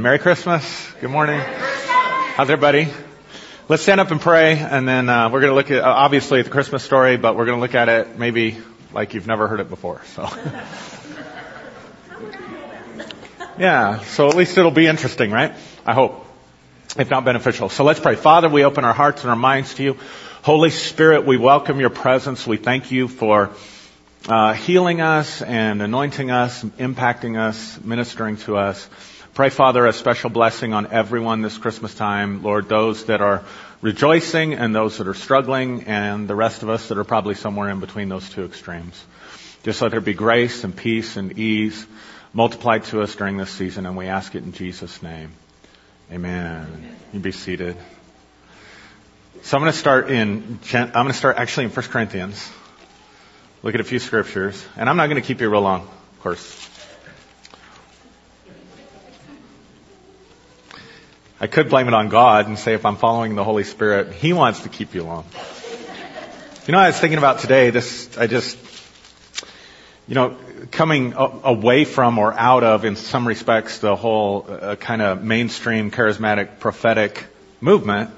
Merry Christmas. Good morning. How's everybody? Let's stand up and pray, and then uh, we're going to look at uh, obviously the Christmas story, but we're going to look at it maybe like you've never heard it before. So, yeah. So at least it'll be interesting, right? I hope, if not beneficial. So let's pray. Father, we open our hearts and our minds to you. Holy Spirit, we welcome your presence. We thank you for uh, healing us and anointing us, impacting us, ministering to us. Pray, Father, a special blessing on everyone this Christmas time. Lord, those that are rejoicing and those that are struggling and the rest of us that are probably somewhere in between those two extremes. Just let there be grace and peace and ease multiplied to us during this season and we ask it in Jesus' name. Amen. You be seated. So I'm going to start in, I'm going to start actually in 1 Corinthians. Look at a few scriptures. And I'm not going to keep you real long, of course. I could blame it on God and say if I'm following the Holy Spirit, He wants to keep you long. You know, I was thinking about today, this, I just, you know, coming away from or out of, in some respects, the whole uh, kind of mainstream charismatic prophetic movement.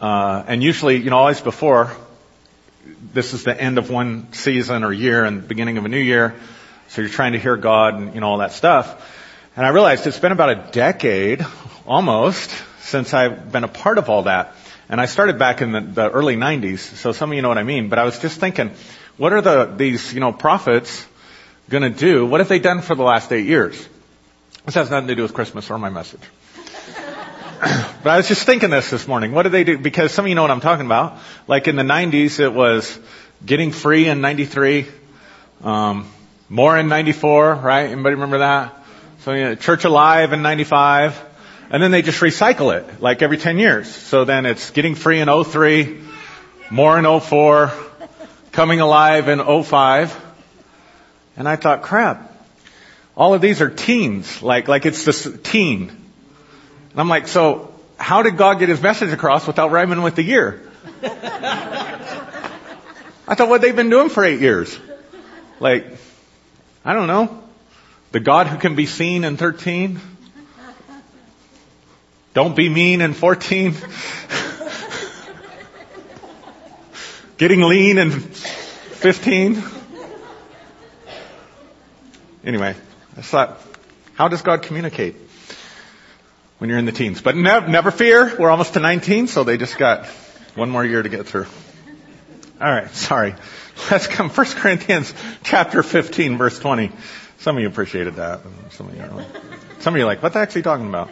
Uh, and usually, you know, always before, this is the end of one season or year and beginning of a new year. So you're trying to hear God and, you know, all that stuff. And I realized it's been about a decade almost since I've been a part of all that. And I started back in the, the, early 90s, so some of you know what I mean. But I was just thinking, what are the these you know prophets going to do? What have they done for the last eight years? This has nothing to do with Christmas or my message. but I was just thinking this this morning. What did they do? Because some of you know what I'm talking about. Like in the 90s, it was getting free in 93, um, more in 94, right? Anybody remember that? So you know, Church Alive in 95. And then they just recycle it, like every 10 years. So then it's getting free in 03, more in 04, coming alive in 05. And I thought, crap, all of these are teens, like, like it's this teen. And I'm like, so how did God get his message across without rhyming with the year? I thought what they've been doing for eight years. Like, I don't know. The God who can be seen in 13, don't be mean in 14. Getting lean in 15. Anyway, I thought, how does God communicate when you're in the teens? But never, never fear, we're almost to 19, so they just got one more year to get through. Alright, sorry. Let's come, 1 Corinthians chapter 15 verse 20. Some of you appreciated that. Some of you are like, some of you are like, what the heck's he talking about?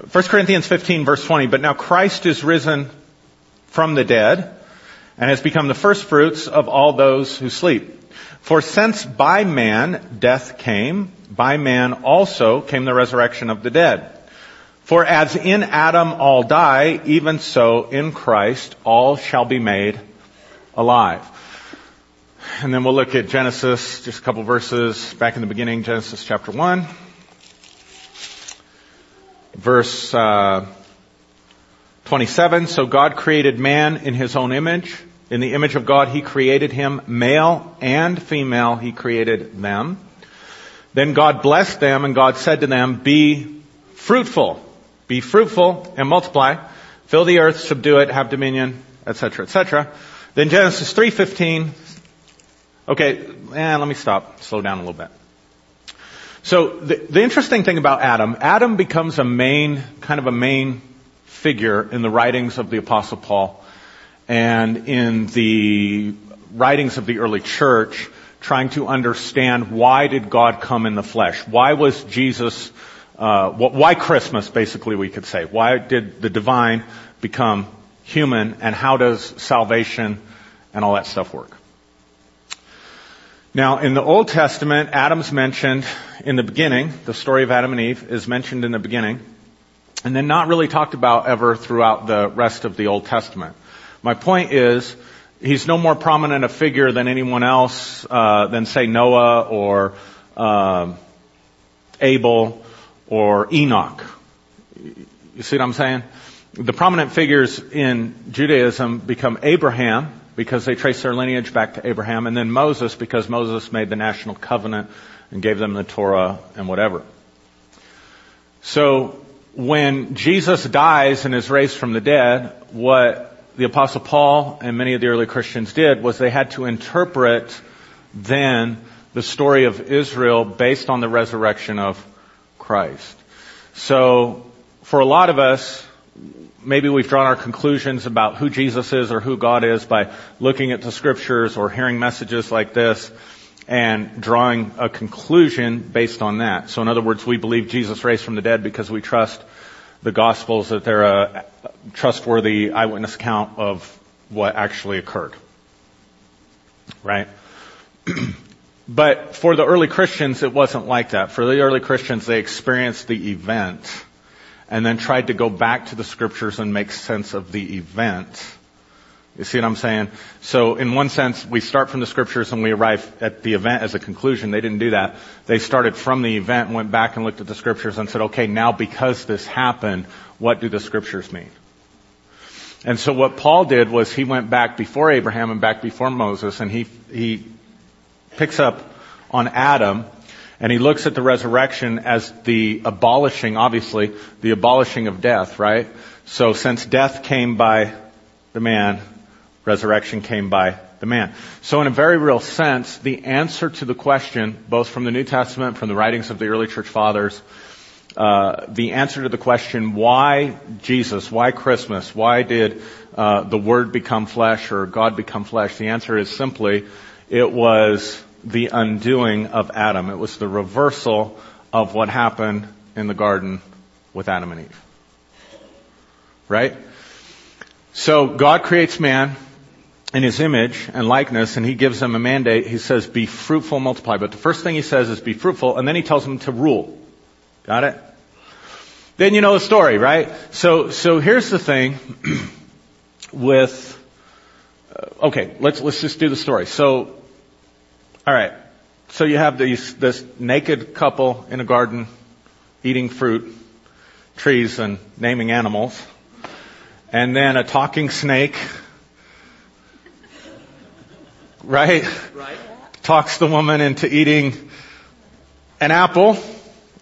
1 Corinthians 15 verse 20, but now Christ is risen from the dead and has become the first fruits of all those who sleep. For since by man death came, by man also came the resurrection of the dead. For as in Adam all die, even so in Christ all shall be made alive. And then we'll look at Genesis, just a couple verses back in the beginning, Genesis chapter 1 verse uh, 27. So God created man in his own image. In the image of God, he created him, male and female, he created them. Then God blessed them and God said to them, be fruitful, be fruitful and multiply, fill the earth, subdue it, have dominion, etc., etc. Then Genesis 3.15, okay, eh, let me stop, slow down a little bit. So the, the interesting thing about Adam, Adam becomes a main, kind of a main figure in the writings of the apostle Paul and in the writings of the early church trying to understand why did God come in the flesh? Why was Jesus, uh, why Christmas basically we could say? Why did the divine become human and how does salvation and all that stuff work? Now, in the Old Testament, Adam's mentioned in the beginning. The story of Adam and Eve is mentioned in the beginning. And then not really talked about ever throughout the rest of the Old Testament. My point is, he's no more prominent a figure than anyone else, uh, than say Noah or uh, Abel or Enoch. You see what I'm saying? The prominent figures in Judaism become Abraham, because they trace their lineage back to Abraham, and then Moses because Moses made the national covenant and gave them the Torah and whatever. So when Jesus dies and is raised from the dead, what the apostle Paul and many of the early Christians did was they had to interpret then the story of Israel based on the resurrection of Christ. So for a lot of us, maybe we've drawn our conclusions about who Jesus is or who God is by looking at the scriptures or hearing messages like this and drawing a conclusion based on that. So in other words, we believe Jesus raised from the dead because we trust the gospels that they're a trustworthy eyewitness account of what actually occurred. Right? but for the early Christians, it wasn't like that. For the early Christians, they experienced the event and then tried to go back to the scriptures and make sense of the event. You see what I'm saying? So in one sense, we start from the scriptures and we arrive at the event as a conclusion. They didn't do that. They started from the event went back and looked at the scriptures and said, okay, now because this happened, what do the scriptures mean? And so what Paul did was he went back before Abraham and back before Moses and he, he picks up on Adam and he looks at the resurrection as the abolishing, obviously, the abolishing of death, right? So since death came by the man, resurrection came by the man. So in a very real sense, the answer to the question, both from the New Testament, from the writings of the early church fathers, uh, the answer to the question, why Jesus, why Christmas, why did uh, the Word become flesh or God become flesh? The answer is simply, it was the undoing of Adam. It was the reversal of what happened in the garden with Adam and Eve. Right? So God creates man in his image and likeness and he gives them a mandate. He says, be fruitful, multiply. But the first thing he says is be fruitful and then he tells them to rule. Got it? Then you know the story, right? So, so here's the thing with, uh, okay, let's, let's just do the story. So all right. So you have these, this naked couple in a garden eating fruit, trees, and naming animals. And then a talking snake, right? Right. Talks the woman into eating an apple.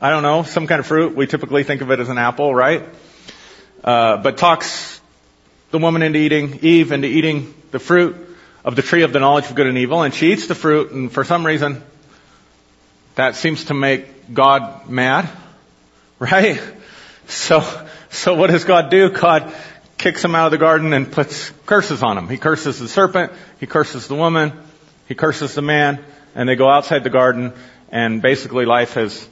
I don't know, some kind of fruit. We typically think of it as an apple, right? Uh, but talks the woman into eating, Eve into eating the fruit of the tree of the knowledge of good and evil, and she eats the fruit, and for some reason, that seems to make God mad, right? So, so what does God do? God kicks him out of the garden and puts curses on him. He curses the serpent, he curses the woman, he curses the man, and they go outside the garden, and basically life has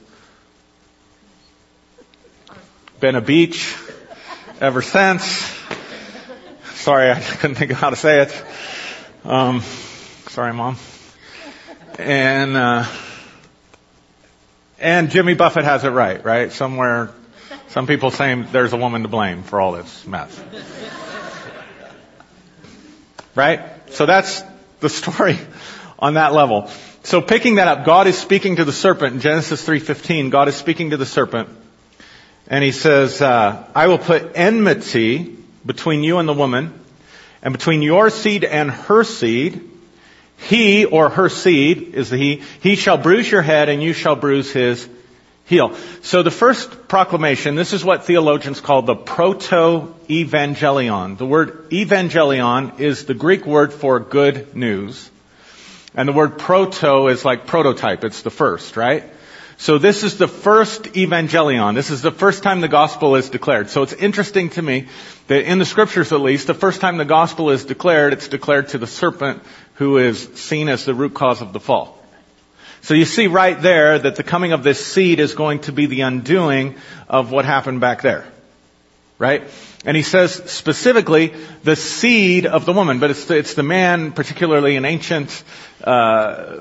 been a beach ever since. Sorry, I couldn't think of how to say it. Um, sorry, mom. And uh, and Jimmy Buffett has it right, right? Somewhere, some people saying there's a woman to blame for all this mess. right? So that's the story on that level. So picking that up, God is speaking to the serpent in Genesis 3:15. God is speaking to the serpent, and He says, uh, "I will put enmity between you and the woman." And between your seed and her seed, he or her seed is the he, he shall bruise your head and you shall bruise his heel. So the first proclamation, this is what theologians call the proto-evangelion. The word evangelion is the Greek word for good news. And the word proto is like prototype. It's the first, right? So this is the first evangelion. This is the first time the gospel is declared. So it's interesting to me that in the scriptures at least, the first time the gospel is declared, it's declared to the serpent who is seen as the root cause of the fall. So you see right there that the coming of this seed is going to be the undoing of what happened back there. Right? And he says specifically the seed of the woman, but it's the, it's the man, particularly in ancient uh,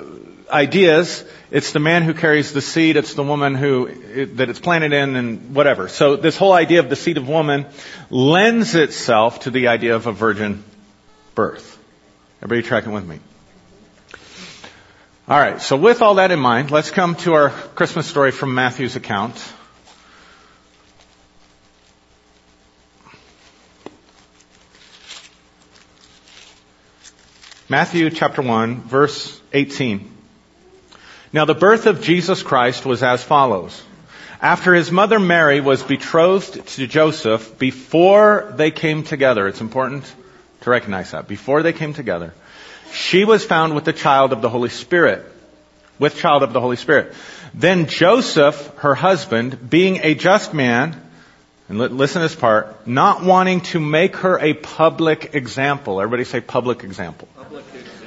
ideas, it's the man who carries the seed, it's the woman who, it, that it's planted in and whatever. So this whole idea of the seed of woman lends itself to the idea of a virgin birth. Everybody tracking with me? Alright, so with all that in mind, let's come to our Christmas story from Matthew's account. Matthew chapter 1, verse 18. Now the birth of Jesus Christ was as follows. After his mother Mary was betrothed to Joseph, before they came together, it's important to recognize that, before they came together, she was found with the child of the Holy Spirit. With child of the Holy Spirit. Then Joseph, her husband, being a just man, and listen to this part, not wanting to make her a public example. Everybody say public example. Public example.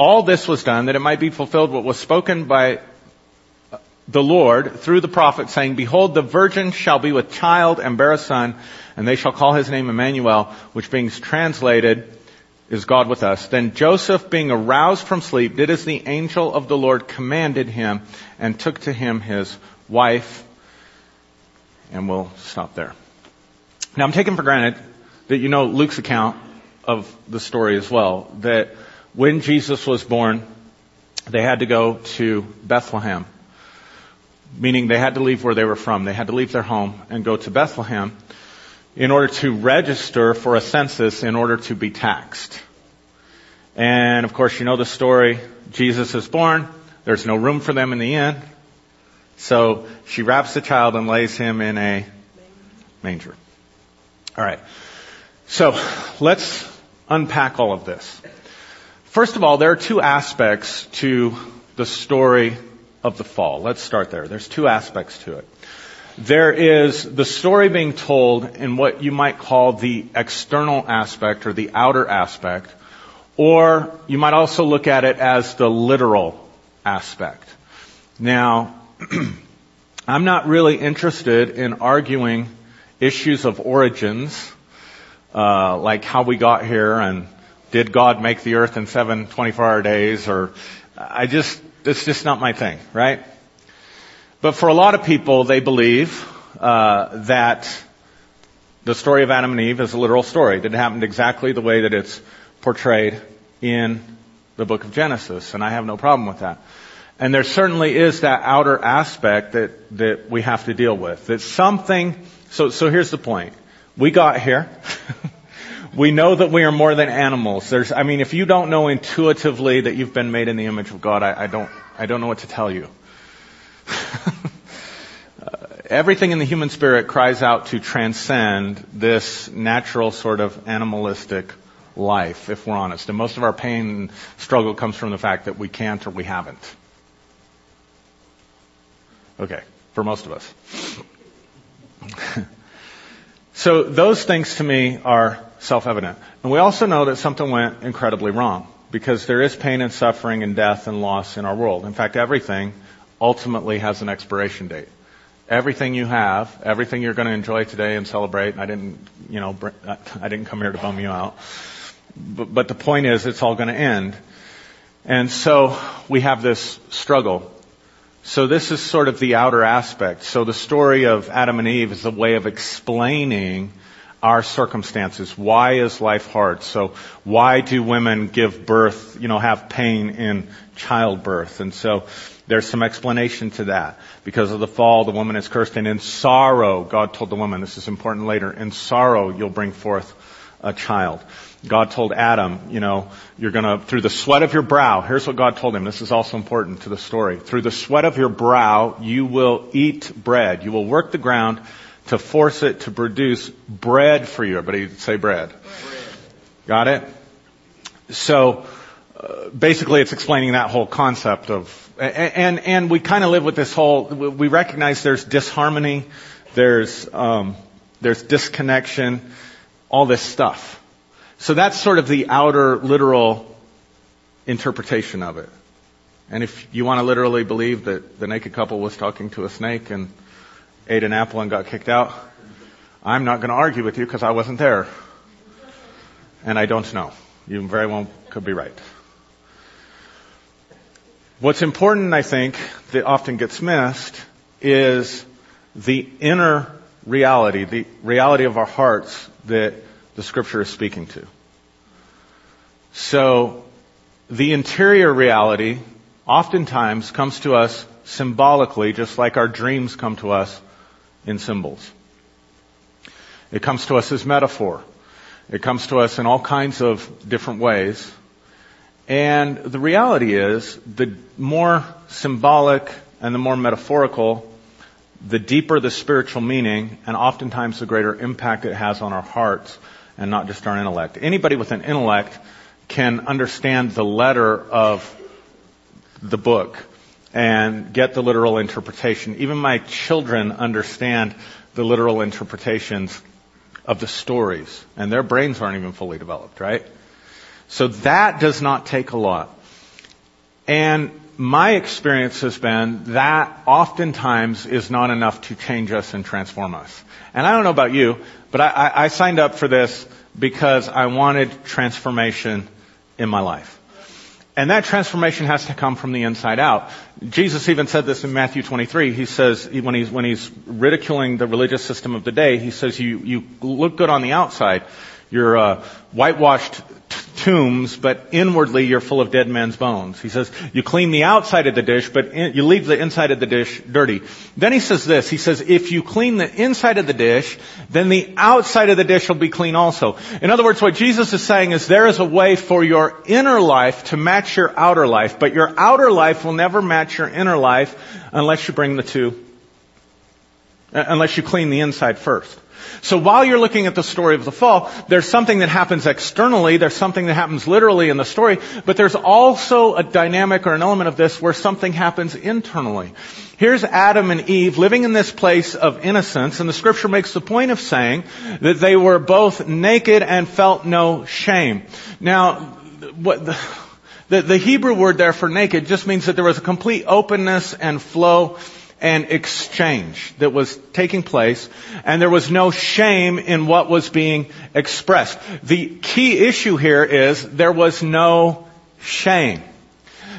all this was done that it might be fulfilled what was spoken by the Lord through the prophet saying, Behold, the virgin shall be with child and bear a son, and they shall call his name Emmanuel, which being translated is God with us. Then Joseph, being aroused from sleep, did as the angel of the Lord commanded him, and took to him his wife. And we'll stop there. Now I'm taking for granted that you know Luke's account of the story as well, that when Jesus was born, they had to go to Bethlehem meaning they had to leave where they were from. They had to leave their home and go to Bethlehem in order to register for a census in order to be taxed. And of course, you know the story. Jesus is born. There's no room for them in the inn. So she wraps the child and lays him in a manger. Alright. So let's unpack all of this. First of all, there are two aspects to the story of the fall. Let's start there. There's two aspects to it. There is the story being told in what you might call the external aspect or the outer aspect, or you might also look at it as the literal aspect. Now, I'm not really interested in arguing issues of origins, uh, like how we got here and did God make the earth in seven 24 hour days or I just it's just not my thing, right? But for a lot of people, they believe uh, that the story of Adam and Eve is a literal story. That happened exactly the way that it's portrayed in the book of Genesis, and I have no problem with that. And there certainly is that outer aspect that, that we have to deal with. That something, so, so here's the point. We got here. we know that we are more than animals. There's, I mean, if you don't know intuitively that you've been made in the image of God, I, I don't, I don't know what to tell you. everything in the human spirit cries out to transcend this natural sort of animalistic life, if we're honest. And most of our pain and struggle comes from the fact that we can't or we haven't. Okay, for most of us. so those things to me are self-evident. And we also know that something went incredibly wrong because there is pain and suffering and death and loss in our world. In fact, everything ultimately has an expiration date. Everything you have, everything you're going to enjoy today and celebrate, and I didn't, you know, I didn't come here to bum you out. But, but the point is, it's all going to end. And so we have this struggle. So this is sort of the outer aspect. So the story of Adam and Eve is a way of explaining our circumstances. Why is life hard? So why do women give birth, you know, have pain in childbirth? And so there's some explanation to that. Because of the fall, the woman is cursed and in sorrow, God told the woman, this is important later, in sorrow you'll bring forth a child. God told Adam, you know, you're gonna, through the sweat of your brow, here's what God told him. This is also important to the story. Through the sweat of your brow, you will eat bread. You will work the ground to force it to produce bread for you. Everybody say bread. bread. Got it? So, uh, basically it's explaining that whole concept of, and, and we kind of live with this whole, we recognize there's disharmony, there's, um, there's disconnection, all this stuff. So that's sort of the outer literal interpretation of it. And if you want to literally believe that the naked couple was talking to a snake and ate an apple and got kicked out, I'm not going to argue with you because I wasn't there. And I don't know. You very well could be right. What's important, I think, that often gets missed is the inner reality, the reality of our hearts that the scripture is speaking to. So, the interior reality oftentimes comes to us symbolically, just like our dreams come to us in symbols. It comes to us as metaphor. It comes to us in all kinds of different ways. And the reality is, the more symbolic and the more metaphorical, the deeper the spiritual meaning, and oftentimes the greater impact it has on our hearts and not just our intellect. Anybody with an intellect can understand the letter of the book and get the literal interpretation. Even my children understand the literal interpretations of the stories, and their brains aren't even fully developed, right? So that does not take a lot. And my experience has been that oftentimes is not enough to change us and transform us. And I don't know about you, but I, I signed up for this because I wanted transformation in my life. And that transformation has to come from the inside out. Jesus even said this in Matthew 23. He says, when he's, when he's ridiculing the religious system of the day, he says, you, you look good on the outside. You're uh, whitewashed tombs, but inwardly you're full of dead men's bones. He says, you clean the outside of the dish, but in, you leave the inside of the dish dirty. Then he says this, he says, if you clean the inside of the dish, then the outside of the dish will be clean also. In other words, what Jesus is saying is there is a way for your inner life to match your outer life, but your outer life will never match your inner life unless you bring the two, uh, unless you clean the inside first. So while you're looking at the story of the fall, there's something that happens externally, there's something that happens literally in the story, but there's also a dynamic or an element of this where something happens internally. Here's Adam and Eve living in this place of innocence, and the scripture makes the point of saying that they were both naked and felt no shame. Now, what the, the, the Hebrew word there for naked just means that there was a complete openness and flow and exchange that was taking place, and there was no shame in what was being expressed. The key issue here is there was no shame.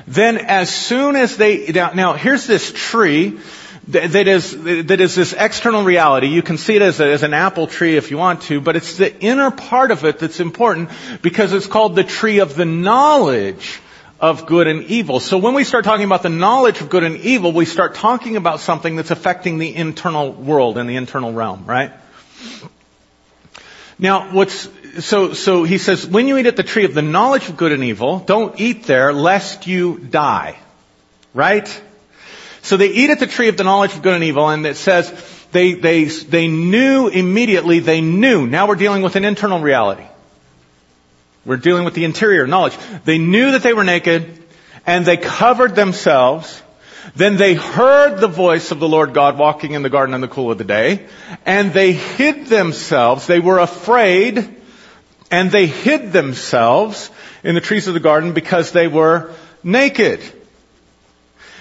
Then as soon as they, now, now here's this tree that is, that is this external reality. You can see it as, a, as an apple tree if you want to, but it's the inner part of it that's important because it's called the tree of the knowledge of good and evil. So when we start talking about the knowledge of good and evil, we start talking about something that's affecting the internal world and the internal realm, right? Now, what's, so, so he says, when you eat at the tree of the knowledge of good and evil, don't eat there lest you die. Right? So they eat at the tree of the knowledge of good and evil, and it says they, they, they knew immediately, they knew. Now we're dealing with an internal reality. We're dealing with the interior knowledge. They knew that they were naked and they covered themselves. Then they heard the voice of the Lord God walking in the garden in the cool of the day and they hid themselves. They were afraid and they hid themselves in the trees of the garden because they were naked.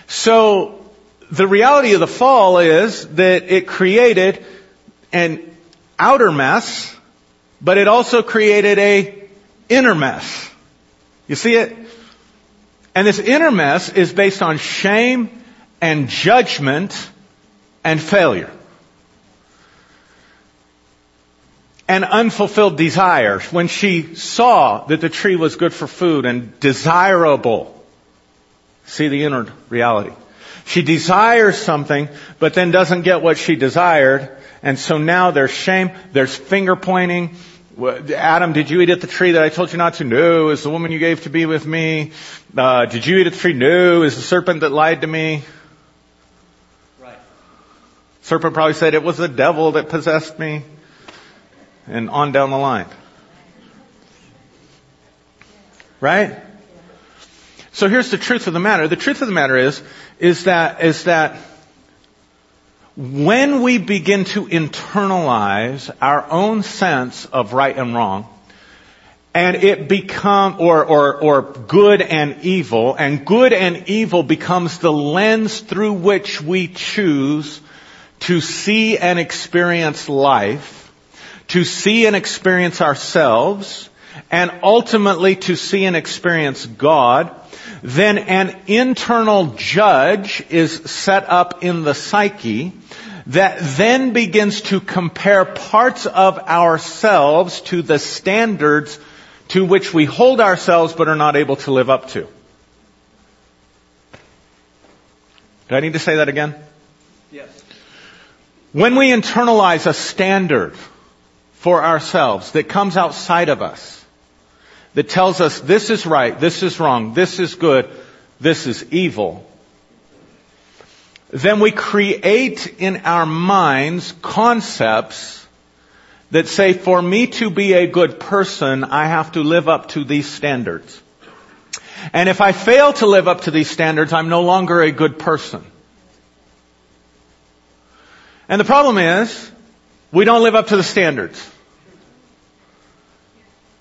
So the reality of the fall is that it created an outer mess, but it also created a inner mess. You see it? And this inner mess is based on shame and judgment and failure. And unfulfilled desires. When she saw that the tree was good for food and desirable. See the inner reality. She desires something, but then doesn't get what she desired. And so now there's shame, there's finger pointing, Adam, did you eat at the tree that I told you not to? No. Is the woman you gave to be with me? Uh, did you eat at the tree? No. Is the serpent that lied to me? Right. Serpent probably said it was the devil that possessed me. And on down the line. Right? So here's the truth of the matter. The truth of the matter is, is that, is that when we begin to internalize our own sense of right and wrong, and it become, or, or, or good and evil, and good and evil becomes the lens through which we choose to see and experience life, to see and experience ourselves, and ultimately to see and experience God, then an internal judge is set up in the psyche that then begins to compare parts of ourselves to the standards to which we hold ourselves but are not able to live up to. Do I need to say that again? Yes. When we internalize a standard for ourselves that comes outside of us, that tells us this is right, this is wrong, this is good, this is evil, then we create in our minds concepts that say, for me to be a good person, I have to live up to these standards. And if I fail to live up to these standards, I'm no longer a good person. And the problem is, we don't live up to the standards.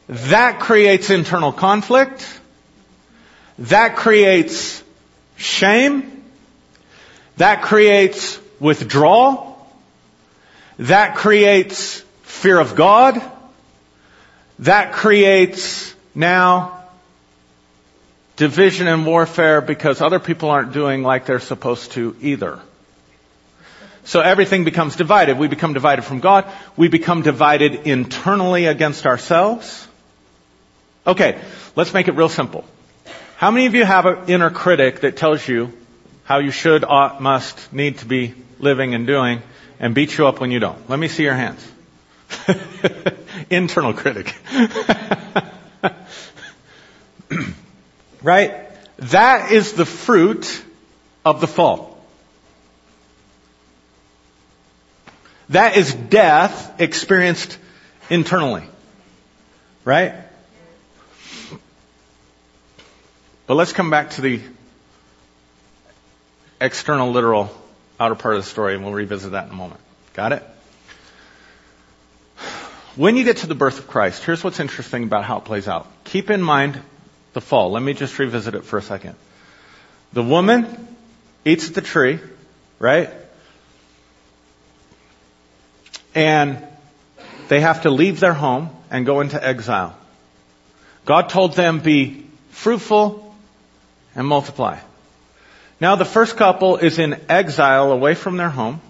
That creates internal conflict. That creates shame. That creates withdrawal. That creates fear of God. That creates now division and warfare because other people aren't doing like they're supposed to either. So everything becomes divided. We become divided from God. We become divided internally against ourselves. Okay, let's make it real simple. How many of you have an inner critic that tells you how you should, ought, must, need to be living and doing and beats you up when you don't? Let me see your hands. Internal critic. right? That is the fruit of the fall. That is death experienced internally. Right? But let's come back to the external, literal, outer part of the story, and we'll revisit that in a moment. Got it? When you get to the birth of Christ, here's what's interesting about how it plays out. Keep in mind the fall. Let me just revisit it for a second. The woman eats at the tree, right? And they have to leave their home and go into exile. God told them, be fruitful and multiply. Now the first couple is in exile away from their home,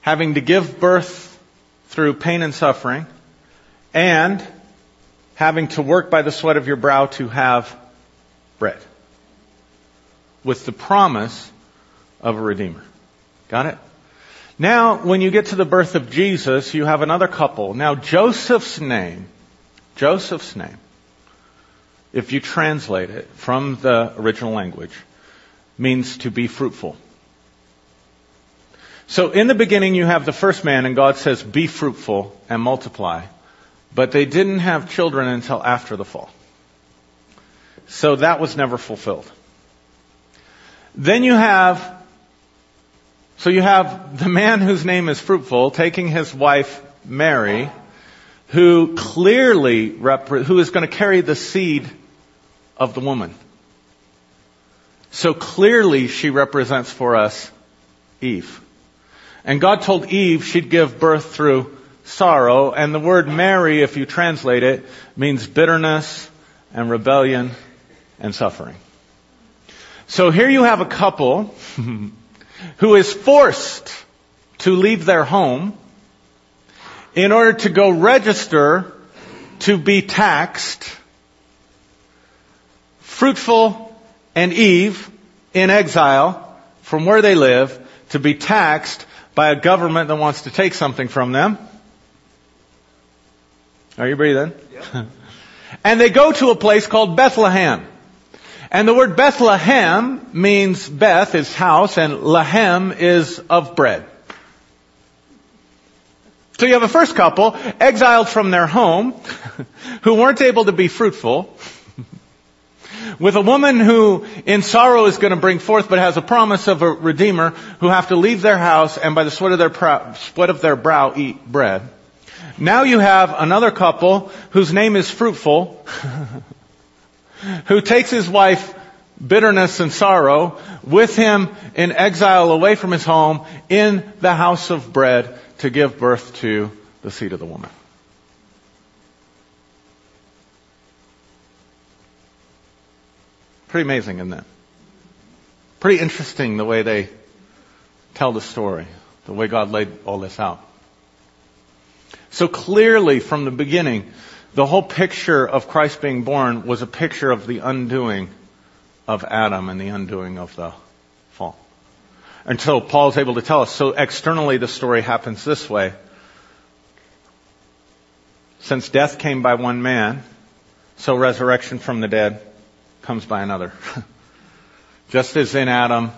having to give birth through pain and suffering, and having to work by the sweat of your brow to have bread. With the promise of a Redeemer. Got it? Now, when you get to the birth of Jesus, you have another couple. Now, Joseph's name, Joseph's name, if you translate it from the original language, means to be fruitful. So in the beginning you have the first man and God says, be fruitful and multiply. But they didn't have children until after the fall. So that was never fulfilled. Then you have, so you have the man whose name is fruitful taking his wife Mary, who clearly, who is going to carry the seed of the woman. So clearly she represents for us Eve. And God told Eve she'd give birth through sorrow, and the word Mary, if you translate it, means bitterness and rebellion and suffering. So here you have a couple who is forced to leave their home in order to go register to be taxed fruitful and Eve in exile from where they live to be taxed by a government that wants to take something from them. Are you breathing? Yep. and they go to a place called Bethlehem. And the word Bethlehem means Beth is house and Lahem is of bread. So you have a first couple exiled from their home who weren't able to be fruitful with a woman who in sorrow is going to bring forth but has a promise of a redeemer who have to leave their house and by the sweat of their, prow, sweat of their brow eat bread. Now you have another couple whose name is fruitful, who takes his wife bitterness and sorrow with him in exile away from his home in the house of bread to give birth to the seed of the woman. Pretty amazing, isn't it? Pretty interesting the way they tell the story, the way God laid all this out. So clearly from the beginning, the whole picture of Christ being born was a picture of the undoing of Adam and the undoing of the. Until Paul's able to tell us. So externally the story happens this way. Since death came by one man, so resurrection from the dead comes by another. Just as in Adam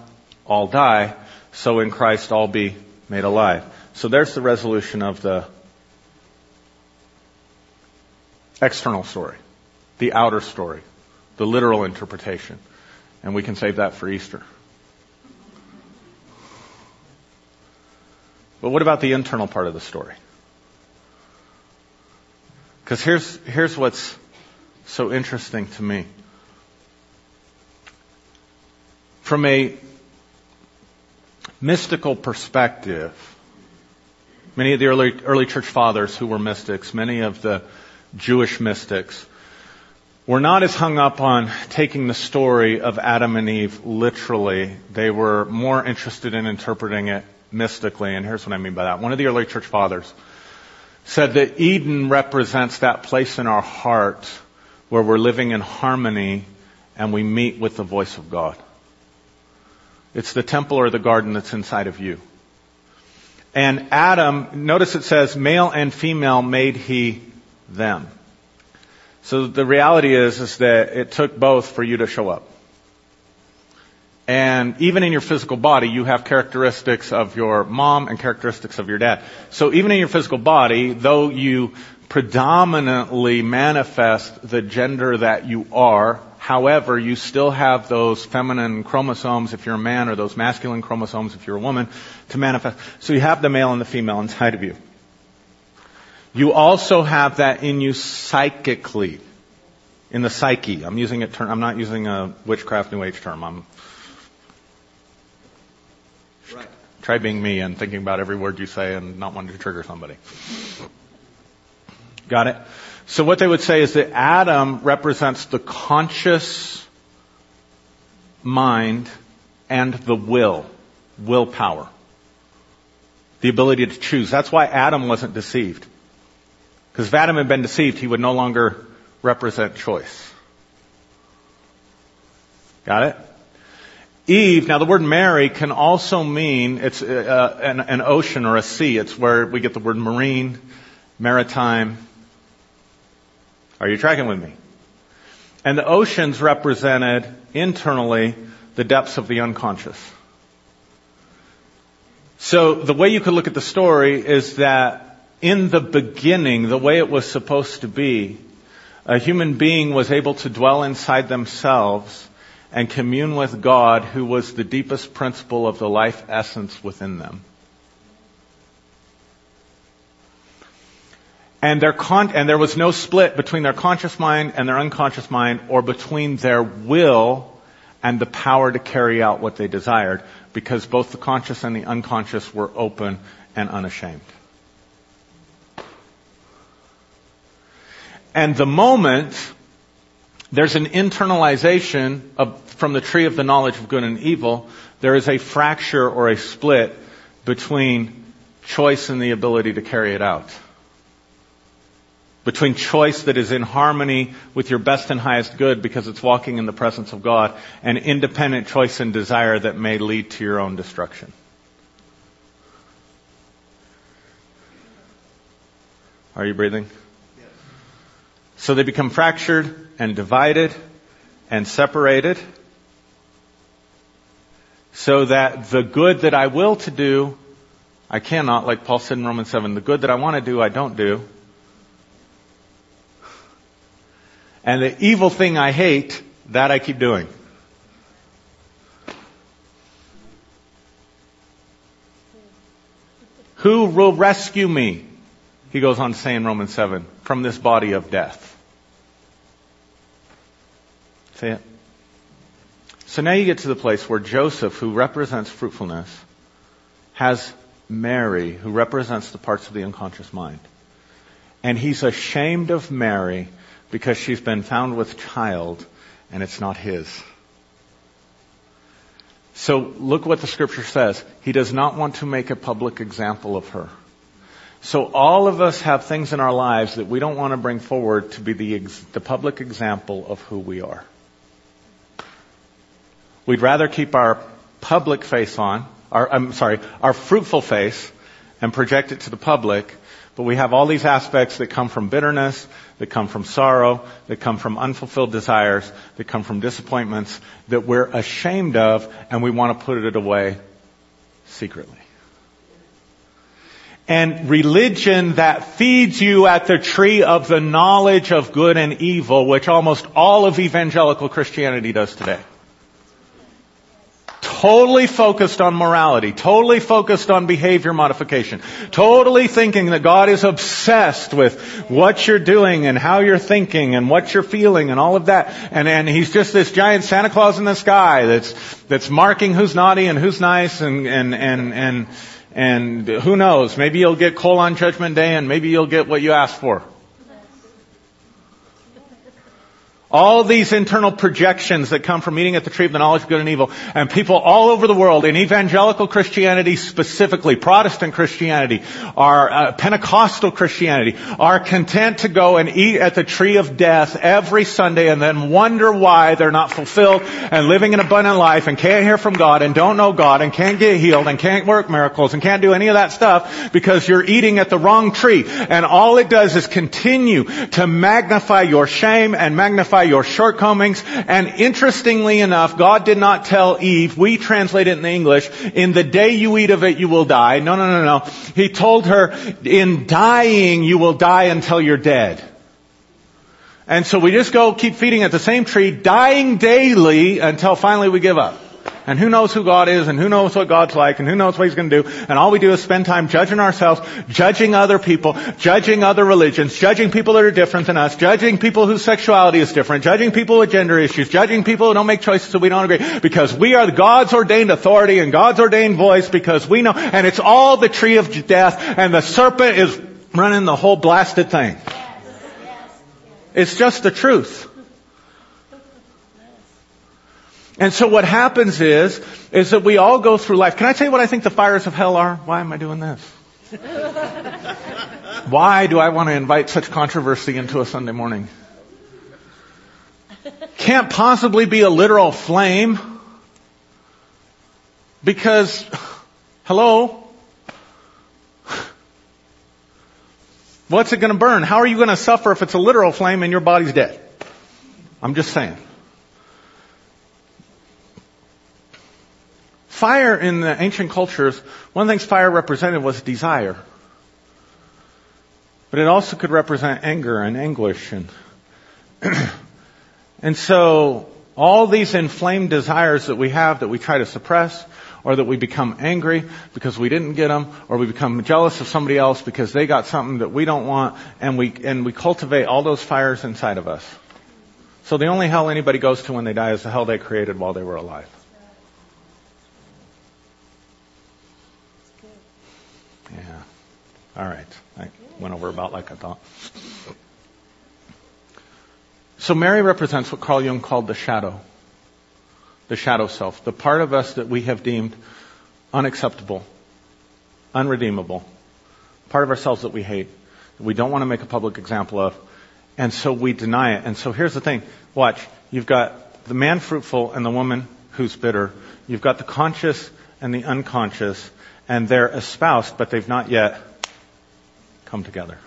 all die, so in Christ all be made alive. So there's the resolution of the external story, the outer story, the literal interpretation. And we can save that for Easter. But what about the internal part of the story? Because here's, here's what's so interesting to me. From a mystical perspective, many of the early, early church fathers who were mystics, many of the Jewish mystics, were not as hung up on taking the story of Adam and Eve literally. They were more interested in interpreting it mystically, and here's what I mean by that. One of the early church fathers said that Eden represents that place in our heart where we're living in harmony and we meet with the voice of God. It's the temple or the garden that's inside of you. And Adam, notice it says, male and female made he them. So the reality is, is that it took both for you to show up. And even in your physical body, you have characteristics of your mom and characteristics of your dad. So even in your physical body, though you predominantly manifest the gender that you are, however, you still have those feminine chromosomes if you're a man or those masculine chromosomes if you're a woman to manifest. So you have the male and the female inside of you. You also have that in you psychically, in the psyche. I'm using it. I'm not using a witchcraft New Age term. I'm being me and thinking about every word you say and not wanting to trigger somebody. Got it? So what they would say is that Adam represents the conscious mind and the will, willpower. The ability to choose. That's why Adam wasn't deceived. Because if Adam had been deceived, he would no longer represent choice. Got it? Eve, now the word Mary can also mean it's uh, an, an ocean or a sea. It's where we get the word marine, maritime. Are you tracking with me? And the oceans represented internally the depths of the unconscious. So the way you could look at the story is that in the beginning, the way it was supposed to be, a human being was able to dwell inside themselves and commune with God, who was the deepest principle of the life essence within them. And, con- and there was no split between their conscious mind and their unconscious mind, or between their will and the power to carry out what they desired, because both the conscious and the unconscious were open and unashamed. And the moment there's an internalization of, from the tree of the knowledge of good and evil, there is a fracture or a split between choice and the ability to carry it out. Between choice that is in harmony with your best and highest good because it's walking in the presence of God and independent choice and desire that may lead to your own destruction. Are you breathing? So they become fractured and divided and separated so that the good that I will to do, I cannot, like Paul said in Romans 7, the good that I want to do, I don't do. And the evil thing I hate, that I keep doing. Who will rescue me? He goes on to say in Romans 7, from this body of death. Say it. So now you get to the place where Joseph, who represents fruitfulness, has Mary, who represents the parts of the unconscious mind. And he's ashamed of Mary because she's been found with child and it's not his. So look what the scripture says. He does not want to make a public example of her. So all of us have things in our lives that we don't want to bring forward to be the, ex- the public example of who we are. We'd rather keep our public face on, our, I'm sorry, our fruitful face and project it to the public, but we have all these aspects that come from bitterness, that come from sorrow, that come from unfulfilled desires, that come from disappointments that we're ashamed of and we want to put it away secretly. And religion that feeds you at the tree of the knowledge of good and evil, which almost all of evangelical Christianity does today totally focused on morality, totally focused on behavior modification, totally thinking that God is obsessed with what you're doing and how you're thinking and what you're feeling and all of that. And, and he's just this giant Santa Claus in the sky that's, that's marking who's naughty and who's nice and, and, and, and, and who knows, maybe you'll get coal on judgment day and maybe you'll get what you asked for. All these internal projections that come from eating at the tree of the knowledge of good and evil. And people all over the world, in evangelical Christianity specifically, Protestant Christianity, our uh, Pentecostal Christianity, are content to go and eat at the tree of death every Sunday and then wonder why they're not fulfilled and living an abundant life and can't hear from God and don't know God and can't get healed and can't work miracles and can't do any of that stuff because you're eating at the wrong tree. And all it does is continue to magnify your shame and magnify your shortcomings. And interestingly enough, God did not tell Eve, we translate it in English, in the day you eat of it, you will die. No, no, no, no. He told her, in dying, you will die until you're dead. And so we just go keep feeding at the same tree, dying daily until finally we give up. And who knows who God is and who knows what God's like and who knows what He's going to do. And all we do is spend time judging ourselves, judging other people, judging other religions, judging people that are different than us, judging people whose sexuality is different, judging people with gender issues, judging people who don't make choices that we don't agree. Because we are God's ordained authority and God's ordained voice because we know, and it's all the tree of death and the serpent is running the whole blasted thing. It's just the truth. And so what happens is, is that we all go through life. Can I tell you what I think the fires of hell are? Why am I doing this? Why do I want to invite such controversy into a Sunday morning? Can't possibly be a literal flame. Because, hello? What's it going to burn? How are you going to suffer if it's a literal flame and your body's dead? I'm just saying. Fire in the ancient cultures, one of the things fire represented was desire. But it also could represent anger and anguish and, and so all these inflamed desires that we have that we try to suppress or that we become angry because we didn't get them or we become jealous of somebody else because they got something that we don't want and we, and we cultivate all those fires inside of us. So the only hell anybody goes to when they die is the hell they created while they were alive. Yeah. All right. I went over about like I thought. So Mary represents what Carl Jung called the shadow. The shadow self. The part of us that we have deemed unacceptable, unredeemable. Part of ourselves that we hate. That we don't want to make a public example of. And so we deny it. And so here's the thing. Watch. You've got the man fruitful and the woman who's bitter. You've got the conscious and the unconscious and they're espoused, but they've not yet come together.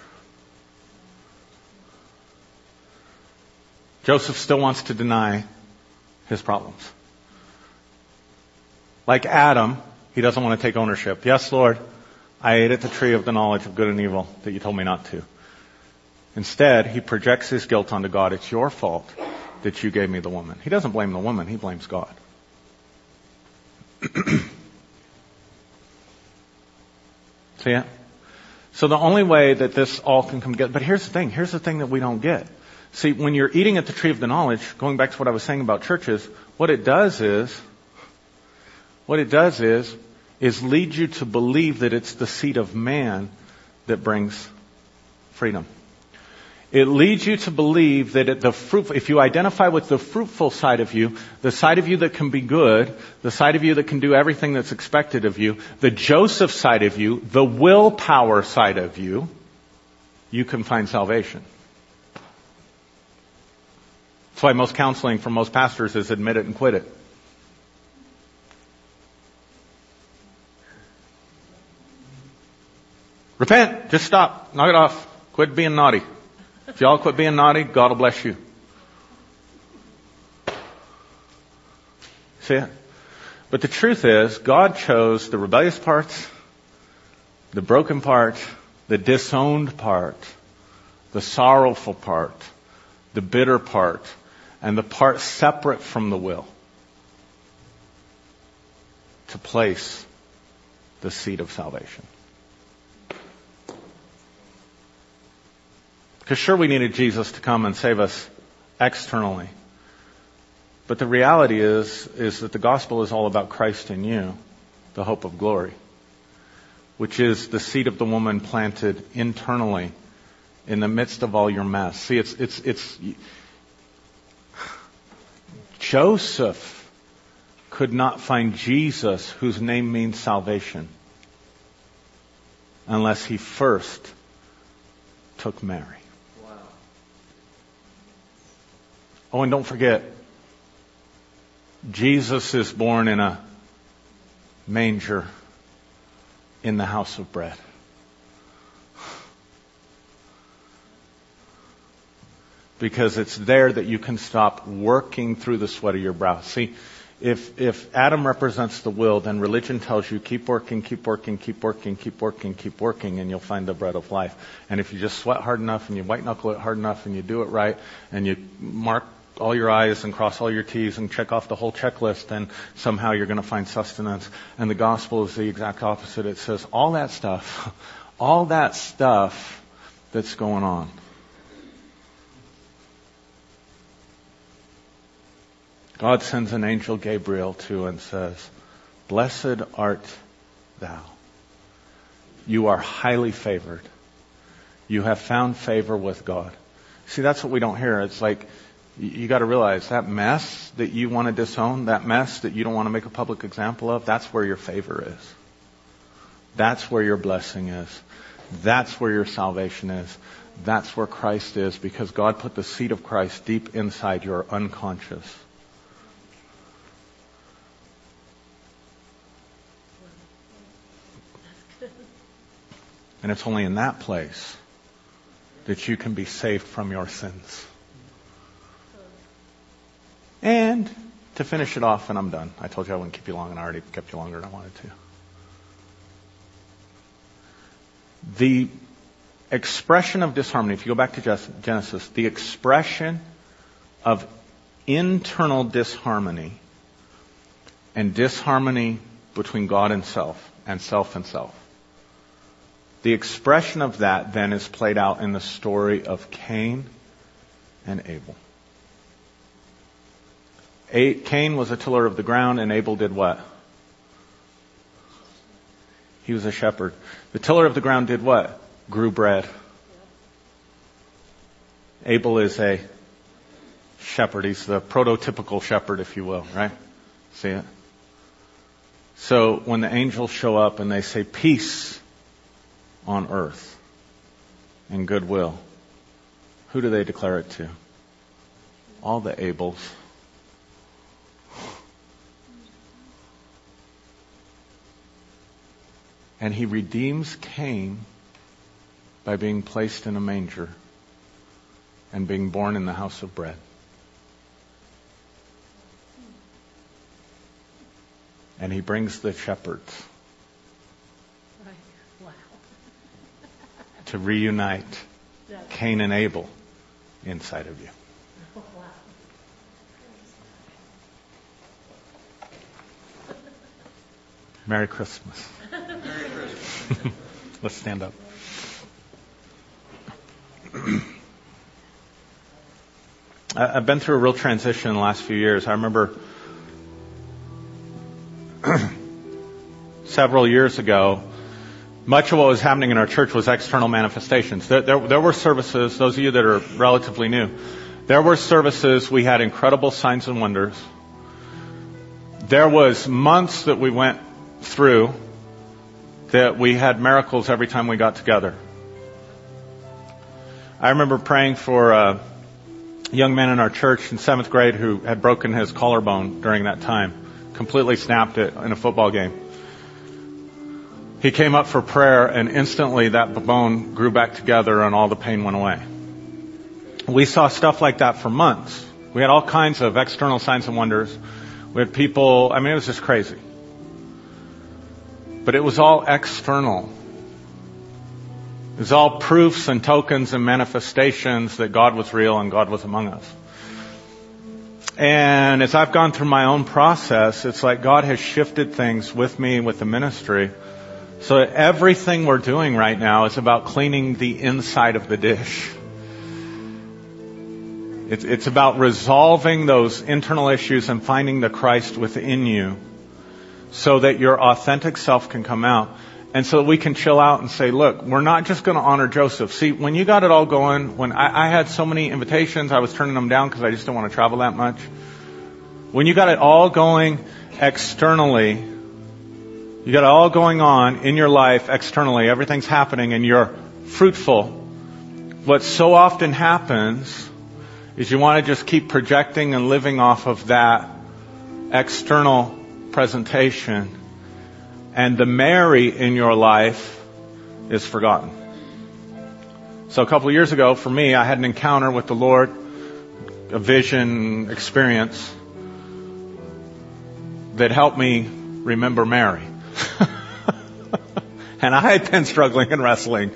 Joseph still wants to deny his problems. Like Adam, he doesn't want to take ownership. Yes, Lord, I ate at the tree of the knowledge of good and evil that you told me not to. Instead, he projects his guilt onto God. It's your fault that you gave me the woman. He doesn't blame the woman, he blames God. See it? So the only way that this all can come together, but here's the thing, here's the thing that we don't get. See, when you're eating at the tree of the knowledge, going back to what I was saying about churches, what it does is, what it does is, is lead you to believe that it's the seed of man that brings freedom. It leads you to believe that the fruit, if you identify with the fruitful side of you, the side of you that can be good, the side of you that can do everything that's expected of you, the Joseph side of you, the willpower side of you, you can find salvation. That's why most counseling from most pastors is admit it and quit it. Repent. Just stop. Knock it off. Quit being naughty. If y'all quit being naughty, God will bless you. See it? But the truth is, God chose the rebellious parts, the broken part, the disowned part, the sorrowful part, the bitter part, and the part separate from the will to place the seed of salvation. Because sure, we needed Jesus to come and save us externally. But the reality is, is that the gospel is all about Christ in you, the hope of glory, which is the seed of the woman planted internally in the midst of all your mess. See, it's, it's, it's, Joseph could not find Jesus, whose name means salvation, unless he first took Mary. Oh, and don't forget, Jesus is born in a manger in the house of bread. Because it's there that you can stop working through the sweat of your brow. See, if, if Adam represents the will, then religion tells you keep working, keep working, keep working, keep working, keep working, and you'll find the bread of life. And if you just sweat hard enough and you white knuckle it hard enough and you do it right and you mark all your I's and cross all your T's and check off the whole checklist, then somehow you're going to find sustenance. And the gospel is the exact opposite. It says all that stuff, all that stuff that's going on. God sends an angel Gabriel to and says, Blessed art thou. You are highly favored. You have found favor with God. See, that's what we don't hear. It's like, you got to realize that mess that you want to disown, that mess that you don't want to make a public example of, that's where your favor is. That's where your blessing is. That's where your salvation is. That's where Christ is because God put the seed of Christ deep inside your unconscious. And it's only in that place that you can be saved from your sins. And to finish it off, and I'm done. I told you I wouldn't keep you long, and I already kept you longer than I wanted to. The expression of disharmony, if you go back to Genesis, the expression of internal disharmony and disharmony between God and self, and self and self. The expression of that then is played out in the story of Cain and Abel. Cain was a tiller of the ground and Abel did what? He was a shepherd. The tiller of the ground did what? Grew bread. Abel is a shepherd. He's the prototypical shepherd, if you will, right? See it? So when the angels show up and they say peace on earth and goodwill, who do they declare it to? All the Abels. And he redeems Cain by being placed in a manger and being born in the house of bread. And he brings the shepherds to reunite Cain and Abel inside of you. Merry Christmas. Let's stand up. I've been through a real transition in the last few years. I remember several years ago, much of what was happening in our church was external manifestations. There, there, there, were services, those of you that are relatively new, there were services, we had incredible signs and wonders. There was months that we went through that we had miracles every time we got together. I remember praying for a young man in our church in seventh grade who had broken his collarbone during that time, completely snapped it in a football game. He came up for prayer and instantly that bone grew back together and all the pain went away. We saw stuff like that for months. We had all kinds of external signs and wonders. We had people, I mean, it was just crazy. But it was all external. It was all proofs and tokens and manifestations that God was real and God was among us. And as I've gone through my own process, it's like God has shifted things with me, with the ministry, so everything we're doing right now is about cleaning the inside of the dish. It's, about resolving those internal issues and finding the Christ within you so that your authentic self can come out and so that we can chill out and say, look, we're not just going to honor Joseph. See, when you got it all going, when I, I had so many invitations, I was turning them down because I just didn't want to travel that much. When you got it all going externally, you got it all going on in your life externally. Everything's happening and you're fruitful. What so often happens is you want to just keep projecting and living off of that external presentation. And the Mary in your life is forgotten. So a couple of years ago, for me, I had an encounter with the Lord, a vision experience that helped me remember Mary. and I had been struggling and wrestling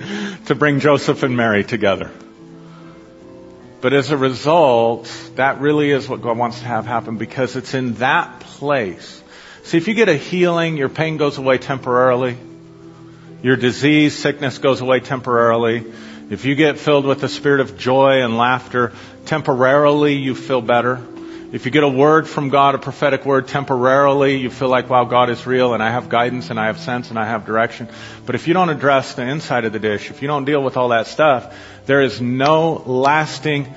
to bring Joseph and Mary together. But as a result, that really is what God wants to have happen because it's in that place. See, if you get a healing, your pain goes away temporarily. Your disease, sickness goes away temporarily. If you get filled with the spirit of joy and laughter, temporarily you feel better. If you get a word from God, a prophetic word, temporarily you feel like, wow, God is real and I have guidance and I have sense and I have direction. But if you don't address the inside of the dish, if you don't deal with all that stuff, there is no lasting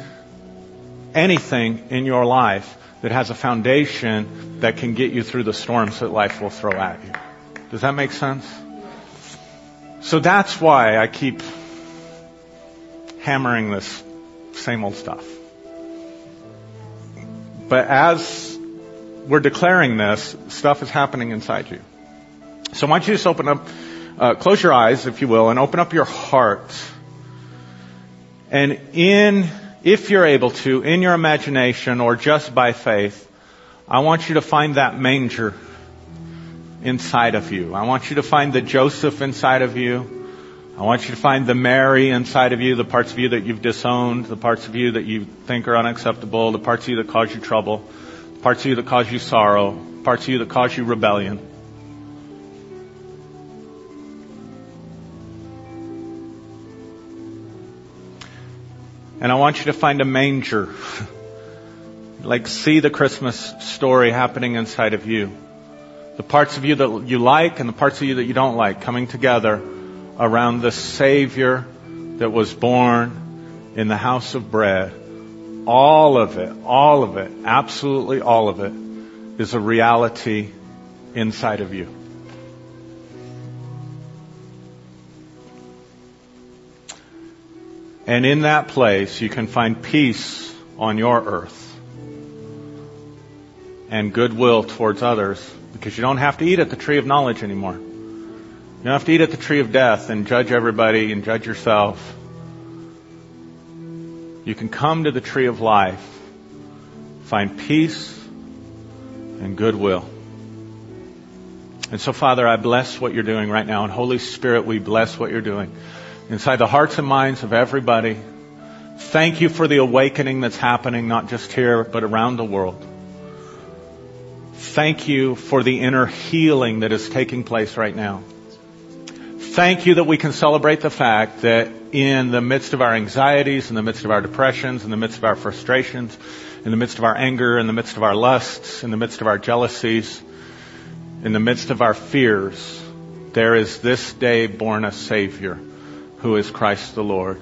anything in your life that has a foundation that can get you through the storms that life will throw at you. Does that make sense? So that's why I keep hammering this same old stuff. But as we're declaring this, stuff is happening inside you. So I want you just open up, uh, close your eyes, if you will, and open up your heart. And in, if you're able to, in your imagination or just by faith, I want you to find that manger inside of you. I want you to find the Joseph inside of you. I want you to find the Mary inside of you, the parts of you that you've disowned, the parts of you that you think are unacceptable, the parts of you that cause you trouble, the parts of you that cause you sorrow, parts of you that cause you rebellion. And I want you to find a manger. like see the Christmas story happening inside of you. The parts of you that you like and the parts of you that you don't like coming together around the Savior that was born in the house of bread. All of it, all of it, absolutely all of it is a reality inside of you. And in that place, you can find peace on your earth and goodwill towards others because you don't have to eat at the tree of knowledge anymore. You don't have to eat at the tree of death and judge everybody and judge yourself. You can come to the tree of life, find peace and goodwill. And so, Father, I bless what you're doing right now. And Holy Spirit, we bless what you're doing inside the hearts and minds of everybody. Thank you for the awakening that's happening, not just here, but around the world. Thank you for the inner healing that is taking place right now thank you that we can celebrate the fact that in the midst of our anxieties, in the midst of our depressions, in the midst of our frustrations, in the midst of our anger, in the midst of our lusts, in the midst of our jealousies, in the midst of our fears, there is this day born a Savior who is Christ the Lord,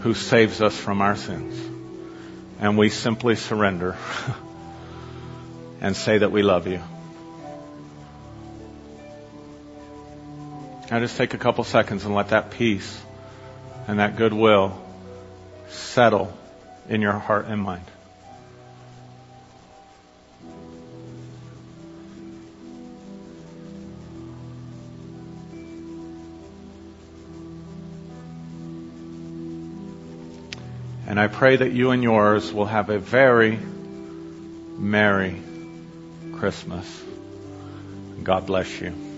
who saves us from our sins. And we simply surrender and say that we love you. Now just take a couple seconds and let that peace and that goodwill settle in your heart and mind. And I pray that you and yours will have a very Merry Christmas. God bless you.